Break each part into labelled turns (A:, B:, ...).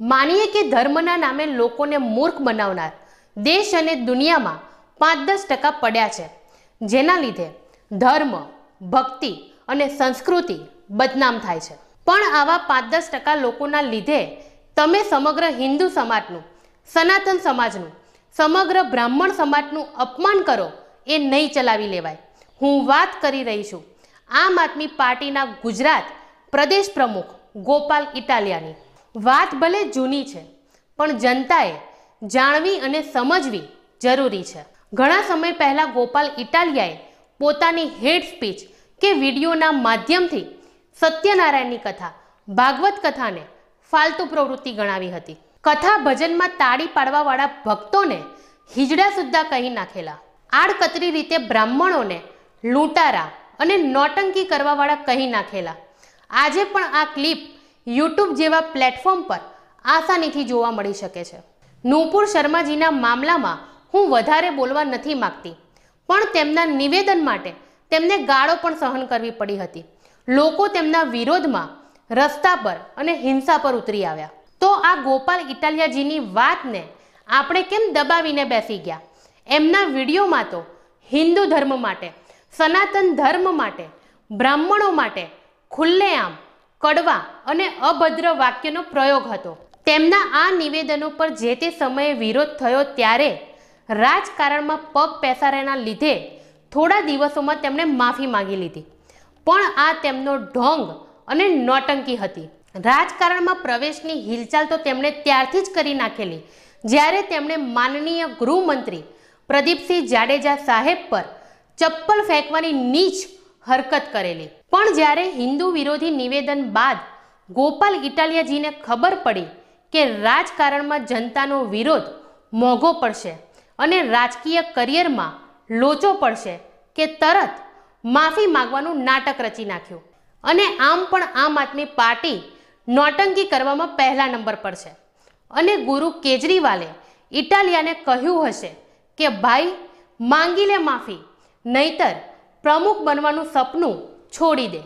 A: માનીએ કે ધર્મના નામે લોકોને મૂર્ખ બનાવનાર દેશ અને દુનિયામાં પાંચ દસ ટકા પડ્યા છે. જેના લીધે ધર્મ, ભક્તિ અને સંસ્કૃતિ બદનામ થાય છે. પણ આવા પાંચ દસ ટકા લોકોના લીધે તમે સમગ્ર હિન્દુ સમાજનું, સનાતન સમાજનું, સમગ્ર બ્રાહ્મણ સમાજનું અપમાન કરો એ નહીં ચલાવી લેવાય. હું વાત કરી રહી છું આમ આદમી પાર્ટીના ગુજરાત પ્રદેશ પ્રમુખ ગોપાલ ઇટાલિયાની. વાત ભલે જૂની છે, પણ જનતાએ જાણવી અને સમજવી જરૂરી છે. ઘણા સમય પહેલાં ગોપાલ ઇટાલિયાએ પોતાની હેડ સ્પીચ કે વિડીયોના માધ્યમથી સત્યનારાયણની કથા, ભાગવત કથાને ફાલતુ પ્રવૃત્તિ ગણાવી હતી. કથા ભજનમાં તાળી પાડવાવાળા ભક્તોને હિજડા સુદ્ધા કહી નાખેલા. આડકતરી રીતે બ્રાહ્મણોને લૂંટારા અને નોટંકી કરવાવાળા કહી નાખેલા. આજે પણ આ ક્લિપ યુટ્યુબ જેવા પ્લેટફોર્મ પર આસાનીથી જોવા મળી શકે છે. નૂપુર શર્માજીના મામલામાં હું વધારે બોલવા નથી માગતી, પણ તેમના નિવેદન માટે તેમને ગાળો પણ સહન કરવી પડી હતી. લોકો તેમના વિરોધમાં રસ્તા પર અને હિંસા પર ઉતરી આવ્યા. તો આ ગોપાલ ઇટાલિયાજીની વાતને આપણે કેમ દબાવીને બેસી ગયા? એમના વિડીયોમાં તો હિન્દુ ધર્મ માટે, સનાતન ધર્મ માટે, બ્રાહ્મણો માટે ખુલ્લેઆમ કડવા અને અભદ્ર વાક્યનો પ્રયોગ હતો. તેમના આ નિવેદનો પર જે તે સમયે વિરોધ થયો ત્યારે રાજકારણમાં પગ પેસારેના લીધે થોડા દિવસોમાં તેમણે માફી માંગી લીધી. પણ આ તેમનો ઢોંગ અને નોટંકી હતી. રાજકારણમાં પ્રવેશની હિલચાલ તો તેમણે ત્યારથી જ કરી નાખેલી. જ્યારે તેમણે માનનીય ગૃહમંત્રી પ્રદીપસિંહ જાડેજા સાહેબ પર ચપ્પલ ફેંકવાની નીચ હરકત કરેલી. પણ જ્યારે હિન્દુ વિરોધી નિવેદન બાદ ગોપાલ ઇટાલિયાજીને ખબર પડી કે રાજકારણમાં જનતાનો વિરોધ મોંઘો પડશે અને રાજકીય કરિયરમાં લોચો પડશે કે તરત માફી માંગવાનું નાટક રચી નાખ્યું. અને આમ પણ આમ આદમી પાર્ટી નોટંકી કરવામાં પહેલા નંબર પર છે. અને ગુરુ કેજરીવાલે ઇટાલિયાને કહ્યું હશે કે, ભાઈ, માંગી લે માફી, નહીતર પ્રમુખ બનવાનું સપનું છોડી દે.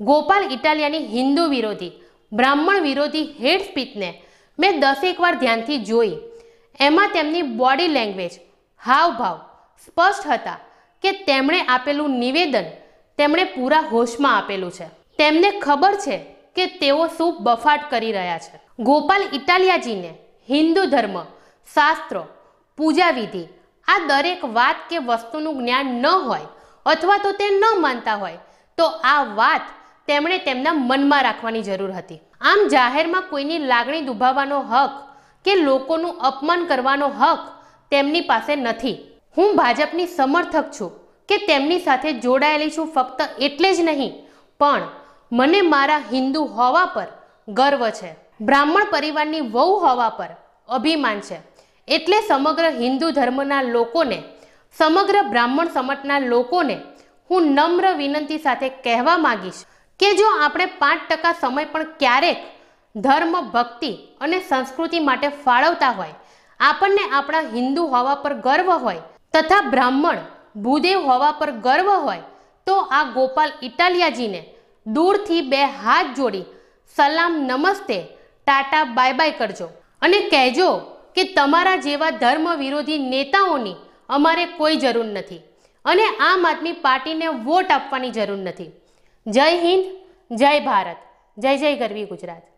A: ગોપાલ ઇટાલિયાની હિન્દુ વિરોધી, બ્રાહ્મણ વિરોધી હેડ સ્પીચને મેં દસેક વાર ધ્યાનથી જોઈ. એમાં તેમની બોડી લેંગ્વેજ, હાવભાવ સ્પષ્ટ હતા કે તેમણે આપેલું નિવેદન તેમણે પૂરા હોશમાં આપેલું છે. તેમને ખબર છે કે તેઓ શું બફાટ કરી રહ્યા છે. ગોપાલ ઇટાલિયાજીને હિન્દુ ધર્મ, શાસ્ત્રો પૂજા વિધિ આ દરેક વાત કે વસ્તુનું જ્ઞાન ન હોય અથવા તો તે ન માનતા હોય, તો આ વાત તેમણે તેમના મનમાં રાખવાની જરૂર હતી. આમ જાહેરમાં કોઈની લાગણી દુભાવવાનો હક કે લોકોનું અપમાન કરવાનો હક તેમની પાસે નથી. હું ભાજપની સમર્થક છું કે તેમની સાથે જોડાયેલી છું ફક્ત એટલે જ નહીં, પણ મને મારા હિન્દુ હોવા પર ગર્વ છે. બ્રાહ્મણ પરિવારની વહુ હોવા પર અભિમાન છે. એટલે સમગ્ર હિન્દુ ધર્મના લોકોને સમગ્ર બ્રાહ્મણ સમાજના લોકોને હું નમ્ર વિનંતી સાથે કહેવા માગીશ કે જો આપણે પાંચ ટકા સમય પણ ક્યારેક ધર્મ, ભક્તિ અને સંસ્કૃતિ માટે ફાળવતા હોય, આપણને આપણા હિન્દુ હોવા પર ગર્વ હોય તથા બ્રાહ્મણ ભૂદેવ હોવા પર ગર્વ હોય, તો આ ગોપાલ ઇટાલિયાજીને દૂરથી બે હાથ જોડી સલામ નમસ્તે, ટાટા બાય બાય કરજો અને કહેજો કે તમારા જેવા ધર્મ વિરોધી નેતાઓની અમારે કોઈ જરૂર નથી. અને આમ આદમી પાર્ટીને વોટ આપવાની જરૂર નથી. જય હિન્દ, જય ભારત, જય જય ગરવી ગુજરાત.